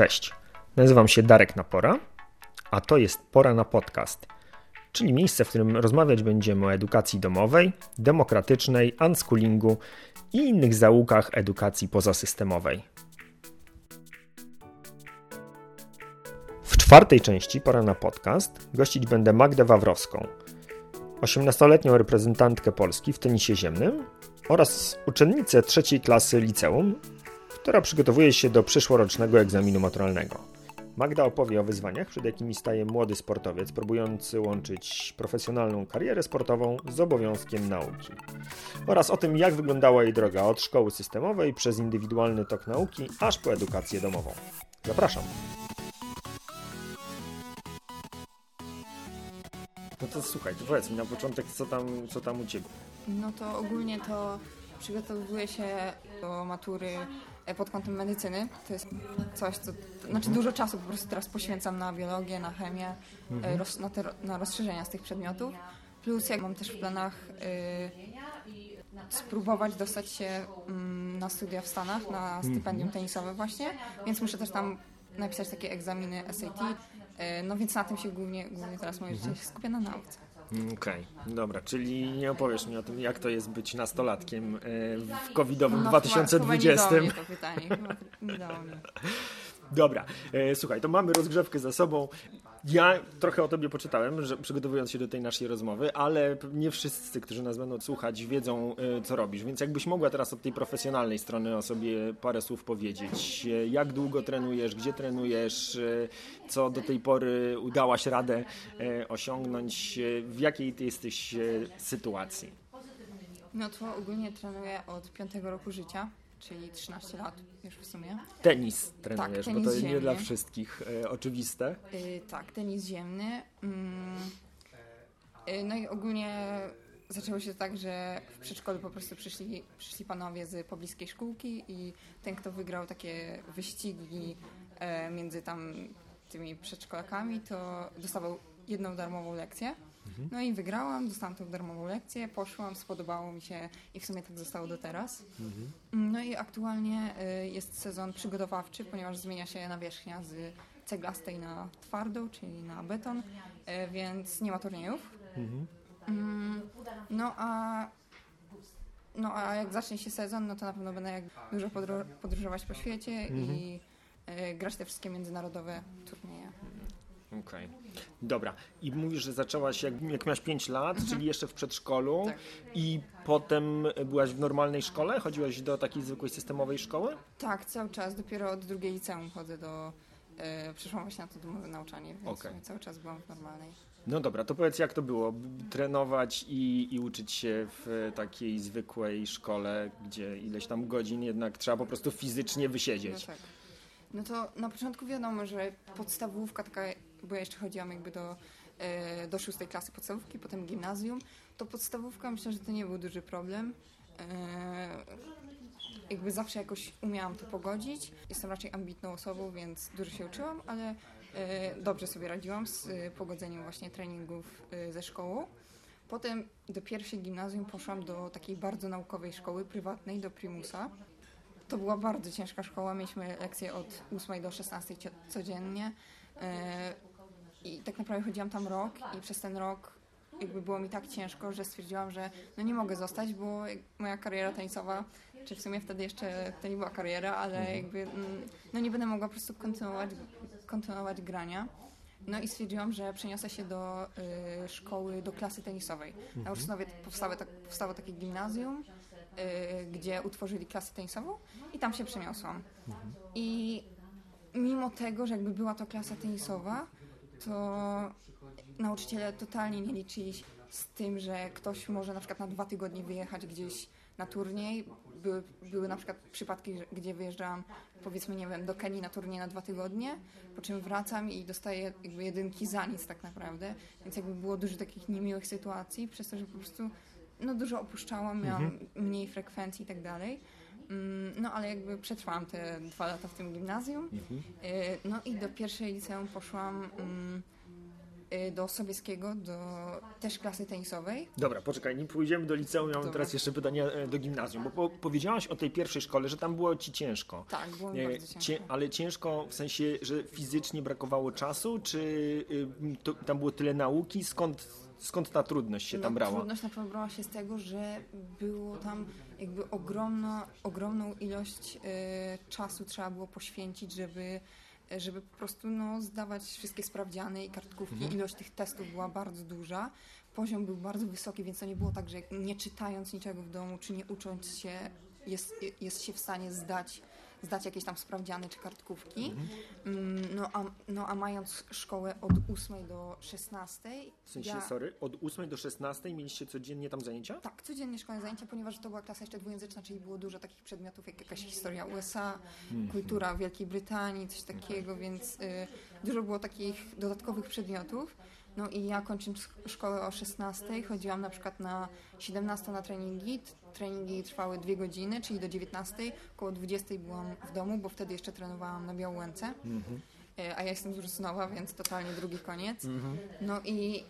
Cześć, nazywam się Darek Napora, a to jest Pora na Podcast, czyli miejsce, w którym rozmawiać będziemy o edukacji domowej, demokratycznej, unschoolingu i innych zaułkach edukacji pozasystemowej. W czwartej części Pora na Podcast gościć będę Magdę Wawrowską, 18-letnią reprezentantkę Polski w tenisie ziemnym oraz uczennicę trzeciej klasy liceum, która przygotowuje się do przyszłorocznego egzaminu maturalnego. Magda opowie o wyzwaniach, przed jakimi staje młody sportowiec próbujący łączyć profesjonalną karierę sportową z obowiązkiem nauki. Oraz o tym, jak wyglądała jej droga od szkoły systemowej przez indywidualny tok nauki, aż po edukację domową. Zapraszam. No to słuchaj, to powiedz mi na początek, co tam, co tam u Ciebie? No to ogólnie to przygotowuję się do matury pod kątem medycyny. To jest coś, co. Znaczy dużo czasu po prostu teraz poświęcam na biologię, na chemię, e, roz, na, te, na rozszerzenia z tych przedmiotów. Plus jak mam też w planach y, spróbować dostać się mm, na studia w Stanach, na stypendium tenisowe właśnie, więc muszę też tam napisać takie egzaminy SAT. Y, no więc na tym się głównie, głównie teraz moje życie skupia na nauce. Okej, dobra, czyli nie opowiesz mi o tym, jak to jest być nastolatkiem e, w covidowym No, 2020. Chyba, chyba nie to pytanie, chyba nie do mnie. Dobra, e, słuchaj, to mamy rozgrzewkę za sobą. Ja trochę o tobie poczytałem, że przygotowując się do tej naszej rozmowy, ale nie wszyscy, którzy nas będą słuchać, wiedzą, e, co robisz. Więc jakbyś mogła teraz od tej profesjonalnej strony o sobie parę słów powiedzieć. E, Jak długo trenujesz, gdzie trenujesz, e, co do tej pory udałaś radę osiągnąć, w jakiej ty jesteś sytuacji? No to ogólnie trenuję od 5 roku życia, czyli 13 lat już w sumie. Tenis trenujesz, Tak, bo tenis to nie ziemny. dla wszystkich e, oczywiste. Yy, tak, tenis ziemny. Mm. Yy, no i ogólnie zaczęło się tak, że w przedszkolu po prostu przyszli, przyszli panowie z pobliskiej szkółki i ten, kto wygrał takie wyścigi e, między tam tymi przedszkolakami, to dostawał jedną darmową lekcję. No i wygrałam, dostałam tą darmową lekcję, poszłam, spodobało mi się i w sumie tak zostało do teraz. No i aktualnie y, jest sezon przygotowawczy, ponieważ zmienia się nawierzchnia z ceglastej na twardą, czyli na beton, y, więc nie ma turniejów. Mm, No a, no a jak zacznie się sezon, no to na pewno będę jak dużo podróżować po świecie i y, grać te wszystkie międzynarodowe turnieje. Okej. Dobra. I mówisz, że zaczęłaś jak, jak miałaś 5 lat, czyli jeszcze w przedszkolu Mhm. Tak. i potem byłaś w normalnej szkole? Chodziłaś do takiej zwykłej systemowej szkoły? Tak, cały czas, dopiero od drugiej liceum chodzę do... Y, przyszłam właśnie na to domowe nauczanie, więc Okej. cały czas byłam w normalnej. No dobra, to powiedz jak to było? B- Trenować i, i uczyć się w takiej zwykłej szkole, gdzie ileś tam godzin jednak trzeba po prostu fizycznie No wysiedzieć. tak. No to na początku wiadomo, że podstawówka taka, bo ja jeszcze chodziłam jakby do, e, do szóstej klasy podstawówki, potem gimnazjum, to podstawówka myślę, że to nie był duży problem. E, jakby zawsze jakoś umiałam to pogodzić. Jestem raczej ambitną osobą, więc dużo się uczyłam, ale e, dobrze sobie radziłam z pogodzeniem właśnie treningów ze szkołą. Potem do pierwszej gimnazjum poszłam do takiej bardzo naukowej szkoły prywatnej, do Primusa. To była bardzo ciężka szkoła. Mieliśmy lekcje od 8 do 16 cio- codziennie. I tak naprawdę chodziłam tam rok i przez ten rok jakby było mi tak ciężko, że stwierdziłam, że no nie mogę zostać, bo moja kariera tenisowa, czy w sumie wtedy jeszcze to nie była kariera, ale jakby mm, no nie będę mogła po prostu kontynuować, kontynuować grania. No i stwierdziłam, że przeniosę się do y, szkoły, do klasy tenisowej. Na Ucznowie powstało, tak, powstało takie gimnazjum, y, gdzie utworzyli klasę tenisową i tam się przeniosłam. I mimo tego, że jakby była to klasa tenisowa, to nauczyciele totalnie nie liczyli z tym, że ktoś może na przykład na dwa tygodnie wyjechać gdzieś na turniej. Były, były na przykład przypadki, gdzie wyjeżdżałam powiedzmy, nie wiem, do Kenii na turniej na dwa tygodnie, po czym wracam i dostaję jakby jedynki za nic tak naprawdę. Więc jakby było dużo takich niemiłych sytuacji, przez to, że po prostu no, dużo opuszczałam, miałam mniej frekwencji i tak dalej. Mm, No ale jakby przetrwałam te dwa lata w tym gimnazjum. Y, No i do pierwszej liceum poszłam mm, y, do Sobieskiego, do też klasy tenisowej. Dobra, poczekaj, nim pójdziemy do liceum, ja mam Dobra. teraz jeszcze pytanie e, do gimnazjum, bo po, powiedziałaś o tej pierwszej szkole, że tam było ci ciężko. Tak, było mi E, bardzo ciężko. ale ciężko w sensie, że fizycznie brakowało czasu, czy y, to, tam było tyle nauki? Skąd, skąd ta trudność się tam no, brała? Trudność na pewno brała się z tego, że było tam jakby ogromna, ogromną ilość e, czasu trzeba było poświęcić, żeby, żeby po prostu no, zdawać wszystkie sprawdziany i kartkówki. Mhm. Ilość tych testów była bardzo duża. Poziom był bardzo wysoki, więc to nie było tak, że nie czytając niczego w domu, czy nie ucząc się, jest, jest się w stanie zdać, zdać jakieś tam sprawdziany czy kartkówki. Mhm. Mm, No, a, no a mając szkołę od 8 do 16, W sensie, ja, sorry, od 8 do 16 mieliście codziennie tam zajęcia? tak, codziennie szkolne zajęcia, ponieważ to była klasa jeszcze dwujęzyczna, czyli było dużo takich przedmiotów jak jakaś historia USA, kultura Wielkiej Brytanii, coś takiego, więc y, dużo było takich dodatkowych przedmiotów. No i ja kończąc sz- szkołę o 16, chodziłam na przykład na 17 na treningi. Treningi trwały dwie godziny, czyli do 19. Około 20 byłam w domu, bo wtedy jeszcze trenowałam na Białołęce. Y, A ja jestem z Ursynowa, więc totalnie drugi koniec. No i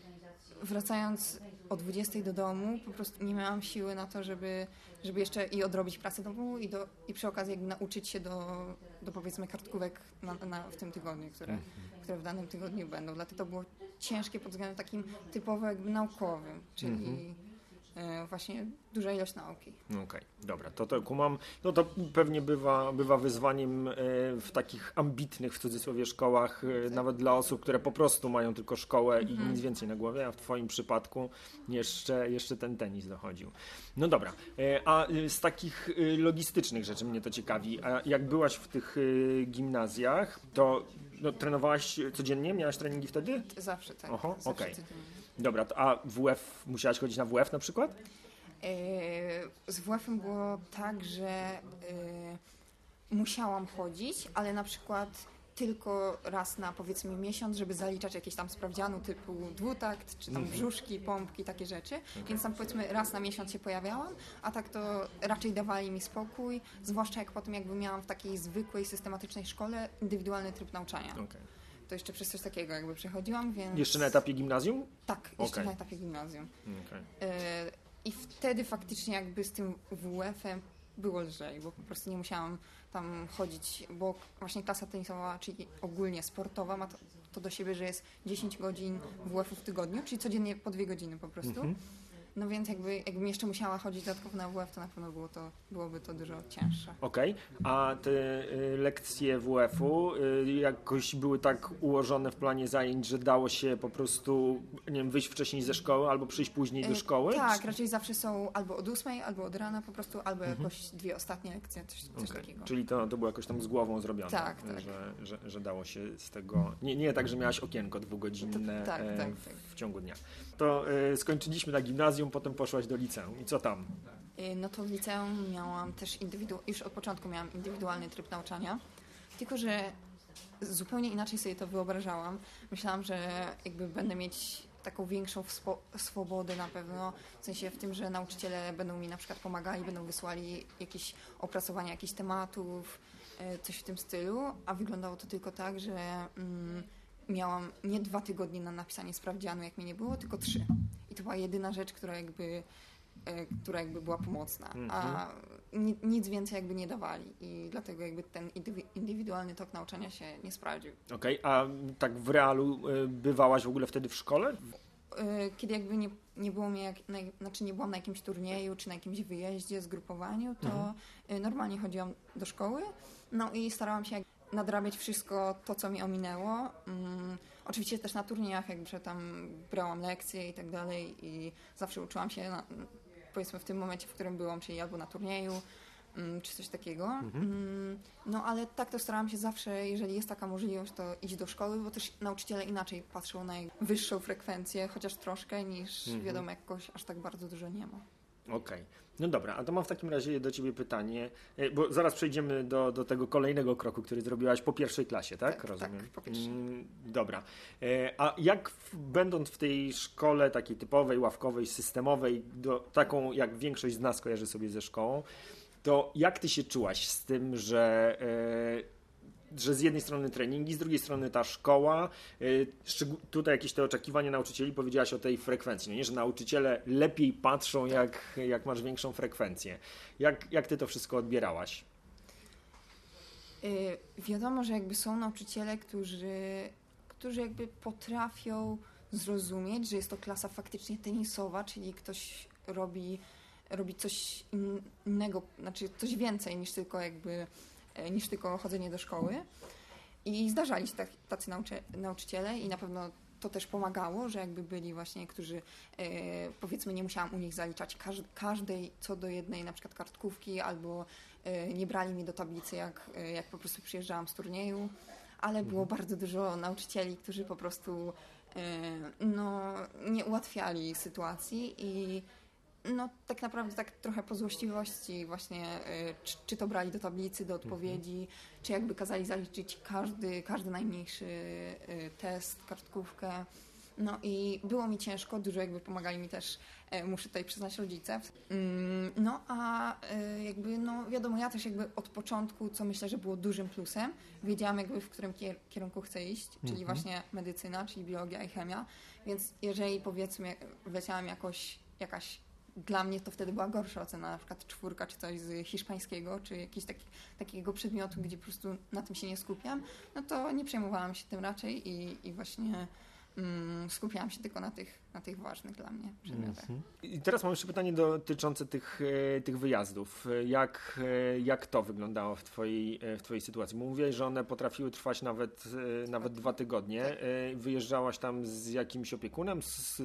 wracając o 20 do domu, po prostu nie miałam siły na to, żeby, żeby jeszcze i odrobić pracę domową i, do, i przy okazji jakby nauczyć się do, do powiedzmy kartkówek na, na, w tym tygodniu, które, które w danym tygodniu będą. Dlatego to było ciężkie pod względem takim typowo jakby naukowym, czyli e, właśnie duża ilość nauki. No Okej, dobra, to to kumam. No to pewnie bywa, bywa wyzwaniem e, w takich ambitnych, w cudzysłowie, szkołach, e, nawet dla osób, które po prostu mają tylko szkołę i nic więcej na głowie, a w Twoim przypadku jeszcze, jeszcze ten tenis dochodził. No dobra, a z takich logistycznych rzeczy mnie to ciekawi, a jak byłaś w tych gimnazjach, to no, trenowałaś codziennie? Miałaś treningi wtedy? Zawsze tak. Oho, zawsze okej. codziennie. Dobra, to- a WF, musiałaś chodzić na WF na przykład? E, Z WF-em było tak, że e, musiałam chodzić, ale na przykład tylko raz na powiedzmy miesiąc, żeby zaliczać jakieś tam sprawdzianu typu dwutakt, czy tam brzuszki, pompki, takie rzeczy. Więc tam powiedzmy raz na miesiąc się pojawiałam, a tak to raczej dawali mi spokój, zwłaszcza jak potem jakby miałam w takiej zwykłej, systematycznej szkole indywidualny tryb nauczania. Okej. To jeszcze przez coś takiego jakby przechodziłam, więc... Jeszcze na etapie gimnazjum? Tak, jeszcze Okej. na etapie gimnazjum. E, I wtedy faktycznie jakby z tym WF-em było lżej, bo po prostu nie musiałam tam chodzić, bo właśnie klasa tenisowa, czyli ogólnie sportowa ma to, to do siebie, że jest 10 godzin WF-u w tygodniu, czyli codziennie po dwie godziny po prostu. Mhm. No więc jakby, jakbym jeszcze musiała chodzić dodatkowo na WF, to na pewno było to, byłoby to dużo cięższe. Okej, a te y, lekcje WF-u y, jakoś były tak ułożone w planie zajęć, że dało się po prostu, nie wiem, wyjść wcześniej ze szkoły albo przyjść później do E, szkoły? Tak, raczej zawsze są albo od 8, albo od rana po prostu, albo jakoś dwie ostatnie lekcje, coś, coś Okej, takiego. Czyli to, to było jakoś tam z głową zrobione, Tak, tak. Że, że, że dało się z tego, nie, nie tak, że miałaś okienko dwugodzinne To- tak, e, tak, w, tak. w ciągu dnia. To e, skończyliśmy na gimnazjum, potem poszłaś do liceum i co tam? Y, No to w liceum miałam też indywidu- już od początku miałam indywidualny tryb nauczania, tylko że zupełnie inaczej sobie to wyobrażałam. Myślałam, że jakby będę mieć taką większą swo- swobodę na pewno, w sensie w tym, że nauczyciele będą mi na przykład pomagali, będą wysłali jakieś opracowania jakichś tematów, y, coś w tym stylu, a wyglądało to tylko tak, że mm, miałam nie dwa tygodnie na napisanie sprawdzianu, jak mnie nie było, tylko trzy. I to była jedyna rzecz, która jakby e, która jakby była pomocna, a ni- nic więcej jakby nie dawali i dlatego jakby ten indywi- indywidualny tok nauczania się nie sprawdził. Okej, a tak w realu e, bywałaś w ogóle wtedy w szkole? E, Kiedy jakby nie, nie było mnie, jak, na, znaczy nie byłam na jakimś turnieju czy na jakimś wyjeździe, zgrupowaniu, to e, normalnie chodziłam do szkoły, no i starałam się nadrabiać wszystko to, co mi ominęło. Mm, oczywiście też na turniejach jakby tam brałam lekcje i tak dalej i zawsze uczyłam się na, powiedzmy w tym momencie, w którym byłam, czyli albo na turnieju, mm, czy coś takiego. Mm, No ale tak to starałam się zawsze, jeżeli jest taka możliwość, to iść do szkoły, bo też nauczyciele inaczej patrzą na wyższą frekwencję, chociaż troszkę, niż wiadomo, jakoś aż tak bardzo dużo nie ma. Okej. No dobra, a to mam w takim razie do Ciebie pytanie, e, bo zaraz przejdziemy do, do tego kolejnego kroku, który zrobiłaś po pierwszej klasie, tak? Tak, Rozumiem. tak. Mm, Dobra. E, A jak będąc w tej szkole takiej typowej, ławkowej, systemowej, do, taką jak większość z nas kojarzy sobie ze szkołą, to jak Ty się czułaś z tym, że e, że z jednej strony treningi, z drugiej strony ta szkoła, y, tutaj jakieś te oczekiwania nauczycieli, powiedziałaś o tej frekwencji, no nie, że nauczyciele lepiej patrzą, jak, jak masz większą frekwencję. Jak, jak ty to wszystko odbierałaś? Yy, wiadomo, że jakby są nauczyciele, którzy, którzy jakby potrafią zrozumieć, że jest to klasa faktycznie tenisowa, czyli ktoś robi, robi coś innego, znaczy coś więcej niż tylko jakby E, niż tylko chodzenie do szkoły. I zdarzali się tak, tacy nauczy, nauczyciele i na pewno to też pomagało, że jakby byli właśnie, którzy e, powiedzmy nie musiałam u nich zaliczać każdej co do jednej na przykład kartkówki albo e, nie brali mnie do tablicy jak, jak po prostu przyjeżdżałam z turnieju, ale było mhm. bardzo dużo nauczycieli, którzy po prostu no, nie ułatwiali sytuacji i no tak naprawdę tak trochę po złośliwości właśnie, y, czy, czy, to brali do tablicy, do odpowiedzi, mhm. czy jakby kazali zaliczyć każdy, każdy najmniejszy y, test, kartkówkę. No i było mi ciężko, dużo jakby pomagali mi też, e, muszę tutaj przyznać, rodzice. Mm, no a jakby, no wiadomo, ja też jakby od początku, co myślę, że było dużym plusem, wiedziałam jakby w którym kierunku chcę iść, czyli mhm. właśnie medycyna, czyli biologia i chemia, więc jeżeli powiedzmy wleciałam jakoś, jakaś dla mnie to wtedy była gorsza ocena, na przykład czwórka czy coś z hiszpańskiego, czy jakiś taki, takiego przedmiotu, gdzie po prostu na tym się nie skupiam, no to nie przejmowałam się tym raczej i, i właśnie skupiałam się tylko na tych, na tych ważnych dla mnie przedmiotach. Mm -hmm. I teraz mam jeszcze pytanie dotyczące tych, e, tych wyjazdów. Jak, e, jak to wyglądało w twojej, e, w twojej sytuacji? Bo mówiłeś, że one potrafiły trwać nawet, nawet dwa tygodnie. Tak. Wyjeżdżałaś tam z jakimś opiekunem, z,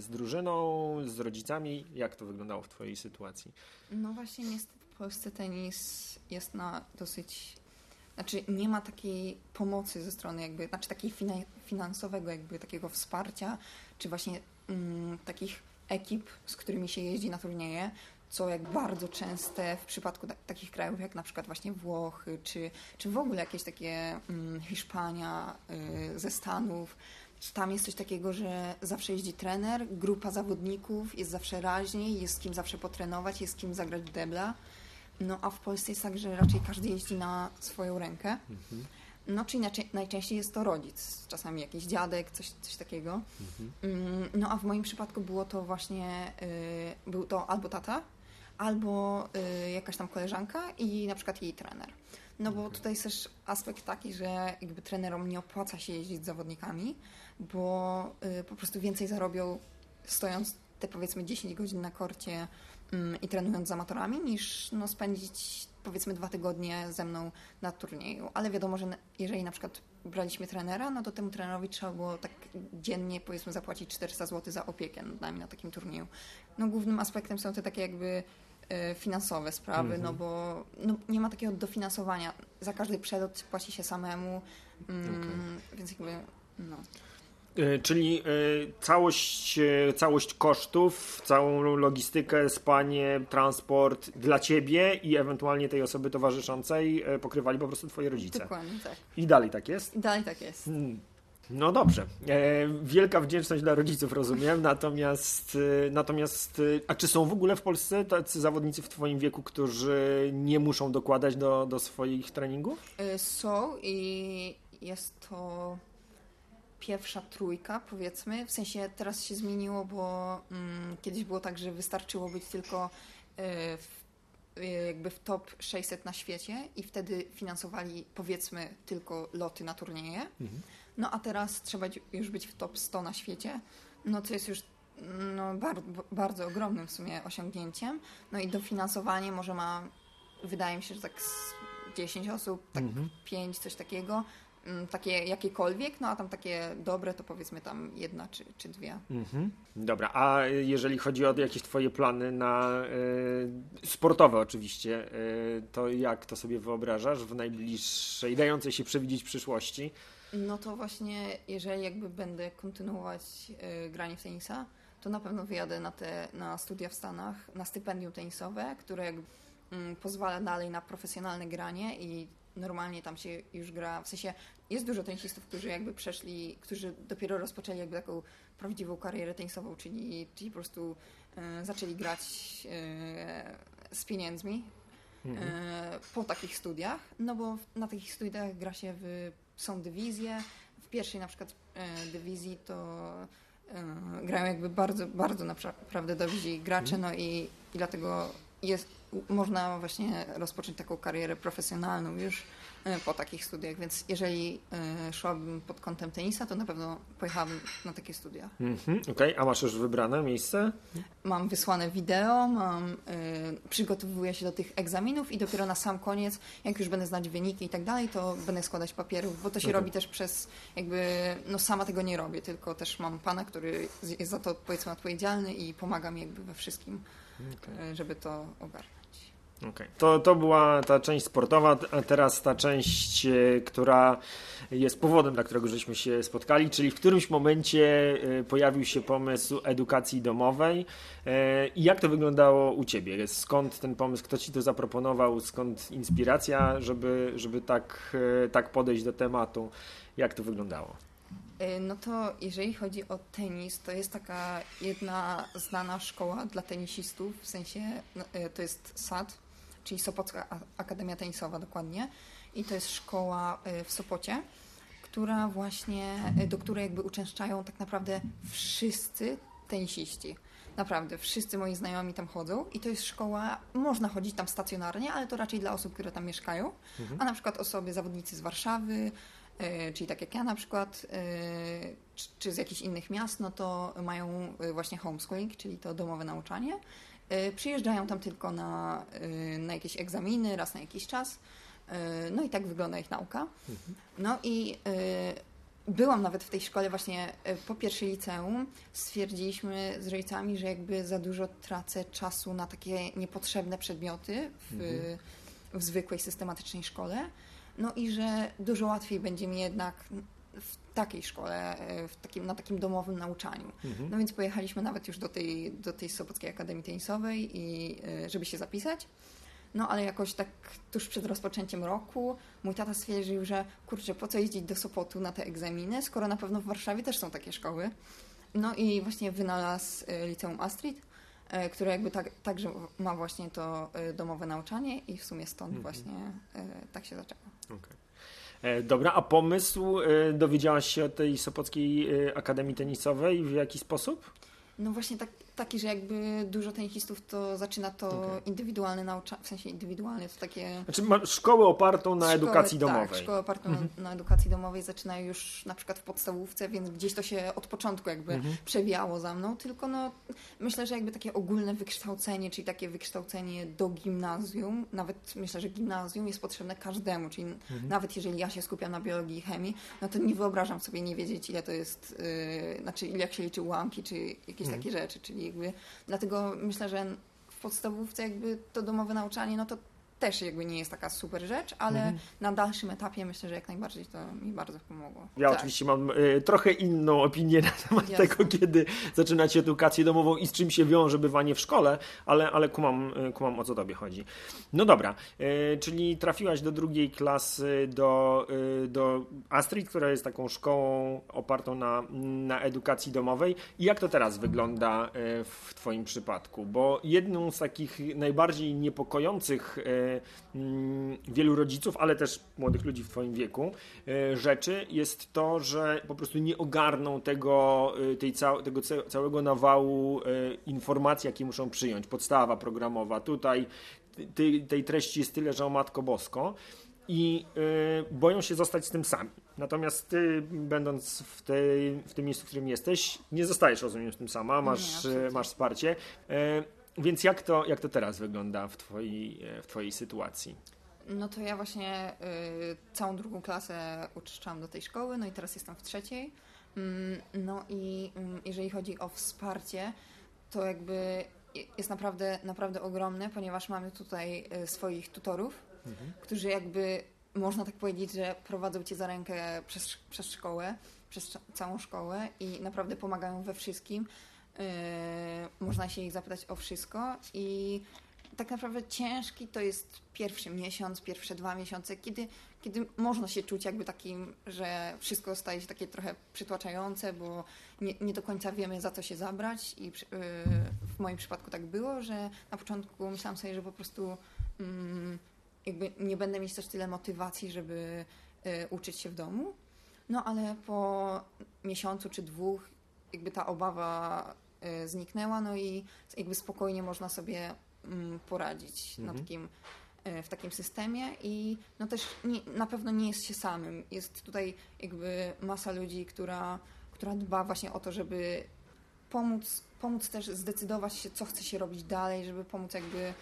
z drużyną, z rodzicami. Jak to wyglądało w twojej sytuacji? No właśnie niestety w Polsce tenis jest na dosyć znaczy nie ma takiej pomocy ze strony jakby, znaczy takiej finansowego jakby takiego wsparcia, czy właśnie mm, takich ekip, z którymi się jeździ na turnieje, co jak bardzo częste w przypadku takich krajów jak na przykład właśnie Włochy, czy, czy w ogóle jakieś takie mm, Hiszpania y, ze Stanów, tam jest coś takiego, że zawsze jeździ trener, grupa zawodników, jest zawsze raźniej, jest z kim zawsze potrenować, jest z kim zagrać debla. No a w Polsce jest tak, że raczej każdy jeździ na swoją rękę. Mhm. No, czyli najczęściej jest to rodzic, czasami jakiś dziadek, coś, coś takiego. Mhm. Mm, no, a w moim przypadku było to właśnie, y, był to albo tata, albo y, jakaś tam koleżanka i na przykład jej trener. No bo tutaj jest też aspekt taki, że jakby trenerom nie opłaca się jeździć z zawodnikami, bo y, po prostu więcej zarobią stojąc te powiedzmy 10 godzin na korcie mm, i trenując z amatorami, niż no, spędzić powiedzmy dwa tygodnie ze mną na turnieju. Ale wiadomo, że jeżeli na przykład braliśmy trenera, no to temu trenerowi trzeba było tak dziennie powiedzmy zapłacić 400 zł za opiekę nad nami na takim turnieju. No głównym aspektem są te takie jakby e, finansowe sprawy, mm -hmm. no mhm. bo no, nie ma takiego dofinansowania. Za każdy przelot płaci się samemu, mm, okay. więc jakby no. E, czyli e, całość, e, całość kosztów, całą logistykę, spanie, transport dla ciebie i ewentualnie tej osoby towarzyszącej pokrywali po prostu twoi rodzice. Dokładnie, tak. I dalej tak jest? I dalej tak jest. Hmm. No dobrze. Wielka wdzięczność dla rodziców, rozumiem. Natomiast, natomiast, a czy są w ogóle w Polsce tacy zawodnicy w Twoim wieku, którzy nie muszą dokładać do, do swoich treningów? Są i jest to pierwsza trójka, powiedzmy. W sensie teraz się zmieniło, bo mm, kiedyś było tak, że wystarczyło być tylko y, w, y, jakby w top 600 na świecie i wtedy finansowali powiedzmy tylko loty na turnieje. Mhm. No a teraz trzeba już być w top 100 na świecie, no co jest już no, bardzo, bardzo ogromnym w sumie osiągnięciem. No i dofinansowanie może ma, wydaje mi się, że tak 10 osób, tak mhm. 5, coś takiego. Mm, takie jakiekolwiek, no a tam takie dobre to powiedzmy tam jedna czy, czy dwie. Mhm. Dobra, a jeżeli chodzi o jakieś twoje plany na y, sportowe oczywiście, y, to jak to sobie wyobrażasz w najbliższej, dającej się przewidzieć przyszłości? No to właśnie, jeżeli jakby będę kontynuować y, granie w tenisa, to na pewno wyjadę na te na studia w Stanach, na stypendium tenisowe, które jakby, mm, pozwala dalej na profesjonalne granie i normalnie tam się już gra, w sensie jest dużo tenisistów, którzy jakby przeszli, którzy dopiero rozpoczęli jakby taką prawdziwą karierę tenisową, czyli, czyli po prostu e, zaczęli grać e, z pieniędzmi. mhm. po takich studiach, no bo na takich studiach gra się w, są dywizje, w pierwszej na przykład dywizji to grają jakby bardzo, bardzo naprawdę dobrzy gracze, mhm. no i, i dlatego jest, można właśnie rozpocząć taką karierę profesjonalną już E, po takich studiach, więc jeżeli e, szłabym pod kątem tenisa, to na pewno pojechałabym na takie studia. Mhm, Okej, okay. a masz już wybrane miejsce? Mam wysłane wideo, mam, y, przygotowuję się do tych egzaminów i dopiero na sam koniec, jak już będę znać wyniki i tak dalej, to będę składać papierów, bo to się okay. robi też przez jakby, no sama tego nie robię, tylko też mam pana, który jest za to powiedzmy odpowiedzialny i pomaga mi jakby we wszystkim, okay. żeby to ogarnąć. Okay. To, to była ta część sportowa, a teraz ta część, e, która jest powodem, dla którego żeśmy się spotkali, czyli w którymś momencie e, pojawił się pomysł edukacji domowej. E, I jak to wyglądało u Ciebie? Skąd ten pomysł, kto Ci to zaproponował, skąd inspiracja, żeby, żeby tak, tak podejść do tematu? Jak to wyglądało? No to jeżeli chodzi o tenis, to jest taka jedna znana szkoła dla tenisistów, w sensie no, to jest SAD, czyli Sopocka Akademia Tenisowa dokładnie. I to jest szkoła y, w Sopocie, która właśnie, y, do której jakby uczęszczają tak naprawdę wszyscy tenisiści. Naprawdę, wszyscy moi znajomi tam chodzą i to jest szkoła, można chodzić tam stacjonarnie, ale to raczej dla osób, które tam mieszkają, mhm. a na przykład osoby, zawodnicy z Warszawy, czyli tak jak ja na przykład, yy, czy, z jakichś innych miast, no to mają właśnie homeschooling, czyli to domowe nauczanie przyjeżdżają tam tylko na, na jakieś egzaminy, raz na jakiś czas. No i tak wygląda ich nauka. Mhm. No i byłam nawet w tej szkole właśnie po pierwszej liceum. Stwierdziliśmy z rodzicami, że jakby za dużo tracę czasu na takie niepotrzebne przedmioty w, mhm. w zwykłej, systematycznej szkole. No i że dużo łatwiej będzie mi jednak w takiej szkole, w takim, na takim domowym nauczaniu. Mhm. No więc pojechaliśmy nawet już do tej, do tej Sopockiej Akademii Tenisowej, i, e, żeby się zapisać. No ale jakoś tak tuż przed rozpoczęciem roku mój tata stwierdził, że kurczę, po co jeździć do Sopotu na te egzaminy, skoro na pewno w Warszawie też są takie szkoły. No i właśnie wynalazł e, liceum Astrid, które jakby tak, także ma właśnie to domowe nauczanie i w sumie stąd mhm. właśnie tak się zaczęło. Okay. E, dobra, a pomysł e, dowiedziałaś się o tej Sopockiej e, Akademii Tenisowej w jaki sposób? No właśnie tak, taki, że jakby dużo tenisistów to zaczyna to okay. indywidualne nauczanie, w sensie indywidualne, to takie... Znaczy ma szkołę opartą na szkołę, edukacji tak, domowej. Tak, szkołę opartą mhm. na, na, edukacji domowej zaczynają już na przykład w podstawówce, więc gdzieś to się od początku jakby mhm. przewijało za mną, tylko no myślę, że jakby takie ogólne wykształcenie, czyli takie wykształcenie do gimnazjum, nawet myślę, że gimnazjum jest potrzebne każdemu, czyli mhm. nawet jeżeli ja się skupiam na biologii i chemii, no to nie wyobrażam sobie nie wiedzieć ile to jest, yy, znaczy ile jak się liczy ułamki, czy jakieś mhm. takie rzeczy, czyli jakby. Dlatego myślę, że w podstawówce jakby to domowe nauczanie, no to też jakby nie jest taka super rzecz, ale mhm. na dalszym etapie myślę, że jak najbardziej to mi bardzo pomogło. Ja tak. oczywiście mam y, trochę inną opinię na temat Jasne. tego, kiedy zaczynać edukację domową i z czym się wiąże bywanie w szkole, ale, ale kumam, y, kumam o co tobie chodzi. No dobra, y, czyli trafiłaś do drugiej klasy do, do Astrid, która jest taką szkołą opartą na, na edukacji domowej. I jak to teraz wygląda w twoim przypadku? Bo jedną z takich najbardziej niepokojących wielu rodziców, ale też młodych ludzi w Twoim wieku e, rzeczy jest to, że po prostu nie ogarną tego, e, tej cał, tego całego nawału e, informacji, jakie muszą przyjąć. Podstawa programowa, tutaj tej, tej treści jest tyle, że o Matko Bosko i boją się zostać z tym sami. Natomiast ty, będąc w, tej, w tym miejscu, w którym jesteś, nie zostajesz, rozumiem, z tym sama, masz, nie, masz wsparcie. Więc jak to, jak to teraz wygląda w twojej, w twojej sytuacji? No to ja właśnie y, całą drugą klasę uczęszczałam do tej szkoły, no i teraz jestem w trzeciej. Mm, no i mm, jeżeli chodzi o wsparcie, to jakby jest naprawdę, naprawdę ogromne, ponieważ mamy tutaj y, swoich tutorów, mhm. którzy jakby można tak powiedzieć, że prowadzą cię za rękę przez, przez szkołę, przez całą szkołę i naprawdę pomagają we wszystkim. Yy, można się ich zapytać o wszystko i tak naprawdę ciężki to jest pierwszy miesiąc, pierwsze dwa miesiące, kiedy, kiedy można się czuć jakby takim, że wszystko staje się takie trochę przytłaczające, bo nie, nie do końca wiemy za co się zabrać i yy, w moim przypadku tak było, że na początku myślałam sobie, że po prostu mm, jakby nie będę mieć też tyle motywacji, żeby y, uczyć się w domu. No ale po miesiącu czy dwóch jakby ta obawa zniknęła, no i jakby spokojnie można sobie mm, poradzić na Mhm. takim, y, w takim systemie i no też nie, na pewno nie jest się samym. Jest tutaj jakby masa ludzi, która, która dba właśnie o to, żeby pomóc, pomóc też zdecydować się, co chce się robić dalej, żeby pomóc jakby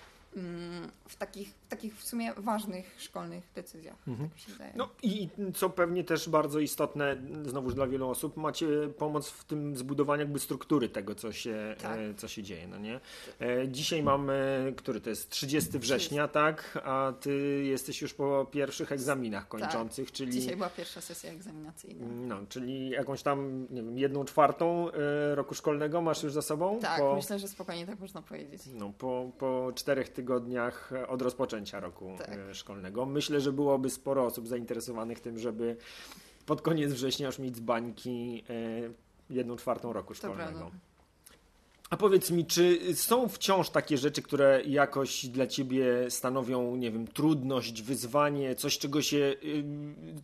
w takich, w takich w sumie ważnych szkolnych decyzjach. Mhm. Tak mi się wydaje. No i co pewnie też bardzo istotne, znowuż dla wielu osób, macie pomoc w tym zbudowaniu jakby struktury tego, co się, Tak. e, co się dzieje, no nie? E, dzisiaj mamy, który to jest 30 września, tak? A ty jesteś już po pierwszych egzaminach kończących, czyli... Tak. Dzisiaj była pierwsza sesja egzaminacyjna. No, czyli jakąś tam, nie wiem, jedną czwartą e, roku szkolnego masz już za sobą? Tak, po, myślę, że spokojnie tak można powiedzieć. no, po, po czterech tygodniach od rozpoczęcia roku Tak. e, szkolnego. Myślę, że byłoby sporo osób zainteresowanych tym, żeby pod koniec września już mieć z bańki e, jedną czwartą roku szkolnego. A powiedz mi, czy są wciąż takie rzeczy, które jakoś dla ciebie stanowią, nie wiem, trudność, wyzwanie, coś, czego się y,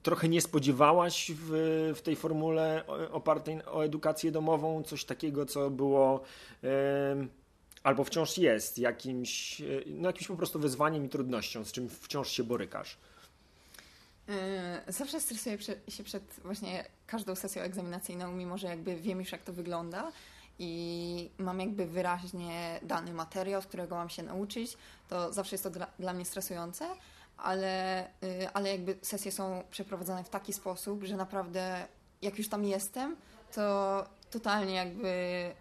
trochę nie spodziewałaś w, w tej formule opartej o edukację domową? Coś takiego, co było y, albo wciąż jest jakimś, y, no, jakimś po prostu wyzwaniem i trudnością, z czym wciąż się borykasz? Yy, Zawsze stresuję się przed właśnie każdą sesją egzaminacyjną, mimo że jakby wiem już jak to wygląda i mam jakby wyraźnie dany materiał, z którego mam się nauczyć, to zawsze jest to dla, dla mnie stresujące, ale, yy, ale jakby sesje są przeprowadzane w taki sposób, że naprawdę jak już tam jestem, to totalnie jakby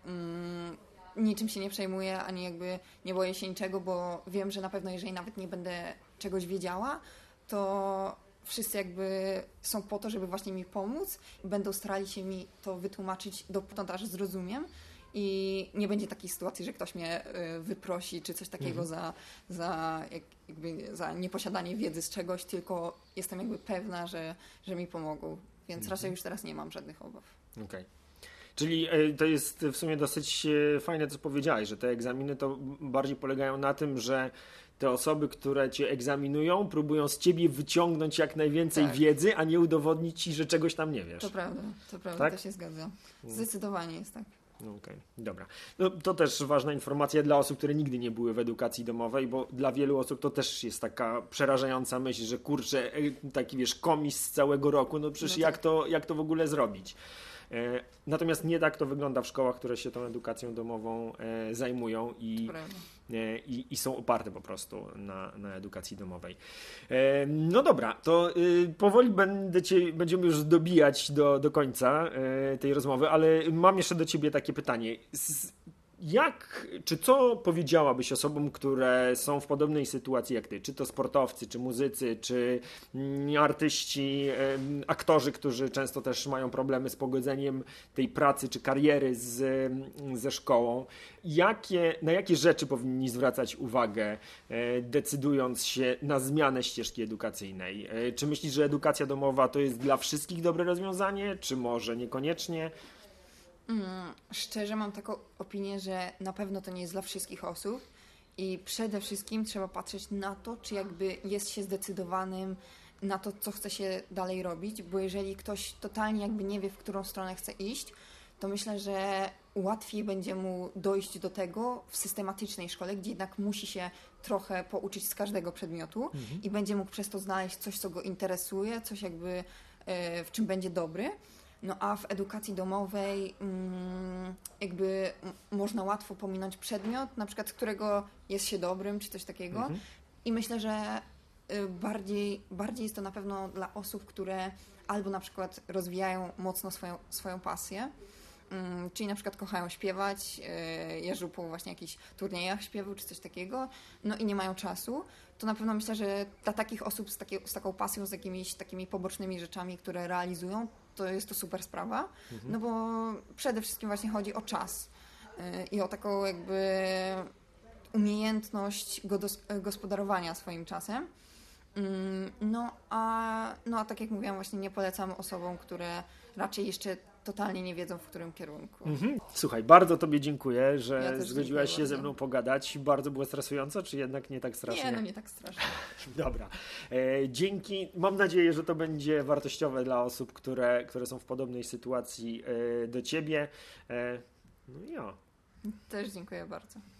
mm, niczym się nie przejmuję, ani jakby nie boję się niczego, bo wiem, że na pewno jeżeli nawet nie będę czegoś wiedziała, to wszyscy jakby są po to, żeby właśnie mi pomóc i będą starali się mi to wytłumaczyć dopótąd, aż zrozumiem. I nie będzie takiej sytuacji, że ktoś mnie y, wyprosi czy coś takiego za, za, jak, jakby za nieposiadanie wiedzy z czegoś, tylko jestem jakby pewna, że, że mi pomogą. Więc raczej już teraz nie mam żadnych obaw. Okej. Czyli e, to jest w sumie dosyć e, fajne, co powiedziałeś, że te egzaminy to bardziej polegają na tym, że te osoby, które cię egzaminują, próbują z ciebie wyciągnąć jak najwięcej Tak. wiedzy, a nie udowodnić ci, że czegoś tam nie wiesz. To prawda, to prawda, Tak? to się zgadza. Zdecydowanie jest tak. No, Okej, dobra. No, to też ważna informacja dla osób, które nigdy nie były w edukacji domowej, bo dla wielu osób to też jest taka przerażająca myśl, że kurczę, e, taki wiesz, komis z całego roku, no przecież No jak, tak. to, jak to w ogóle zrobić? E, Natomiast nie tak to wygląda w szkołach, które się tą edukacją domową e, zajmują i, e, i, i są oparte po prostu na, na edukacji domowej. No dobra, to y, powoli będę cię, będziemy już dobijać do, do końca tej rozmowy, ale mam jeszcze do ciebie takie pytanie. Z- Jak, czy co powiedziałabyś osobom, które są w podobnej sytuacji jak ty? Czy to sportowcy, czy muzycy, czy mm, artyści, aktorzy, którzy często też mają problemy z pogodzeniem tej pracy czy kariery z, em, ze szkołą. Jakie, na jakie rzeczy powinni zwracać uwagę, e, decydując się na zmianę ścieżki edukacyjnej? E, Czy myślisz, że edukacja domowa to jest dla wszystkich dobre rozwiązanie, czy może niekoniecznie? Mm, szczerze mam taką opinię, że na pewno to nie jest dla wszystkich osób i przede wszystkim trzeba patrzeć na to, czy jakby jest się zdecydowanym na to, co chce się dalej robić, bo jeżeli ktoś totalnie jakby nie wie, w którą stronę chce iść, to myślę, że łatwiej będzie mu dojść do tego w systematycznej szkole, gdzie jednak musi się trochę pouczyć z każdego przedmiotu i będzie mógł przez to znaleźć coś, co go interesuje, coś jakby e, w czym będzie dobry. No a w edukacji domowej mm, jakby można łatwo pominąć przedmiot, na przykład z którego jest się dobrym, czy coś takiego. Mhm. I myślę, że y, bardziej, bardziej jest to na pewno dla osób, które albo na przykład rozwijają mocno swoją, swoją pasję, mm, czyli na przykład kochają śpiewać, y, jeżdżą po właśnie jakichś turniejach śpiewu czy coś takiego, no i nie mają czasu, to na pewno myślę, że dla takich osób z, takie, z taką pasją, z jakimiś takimi pobocznymi rzeczami, które realizują, to jest to super sprawa, no bo przede wszystkim właśnie chodzi o czas y, i o taką jakby umiejętność godos- gospodarowania swoim czasem. Mm, No a, no a tak jak mówiłam, właśnie nie polecam osobom, które raczej jeszcze totalnie nie wiedzą w którym kierunku. Mhm. Słuchaj, bardzo Tobie dziękuję, że Ja zgodziłaś dziękuję się ze mną pogadać. Bardzo było stresująco, czy jednak nie tak strasznie? Nie, no nie tak strasznie. Dobra. E, dzięki. Mam nadzieję, że to będzie wartościowe dla osób, które, które są w podobnej sytuacji e, do Ciebie. E, no i ja. Też dziękuję bardzo.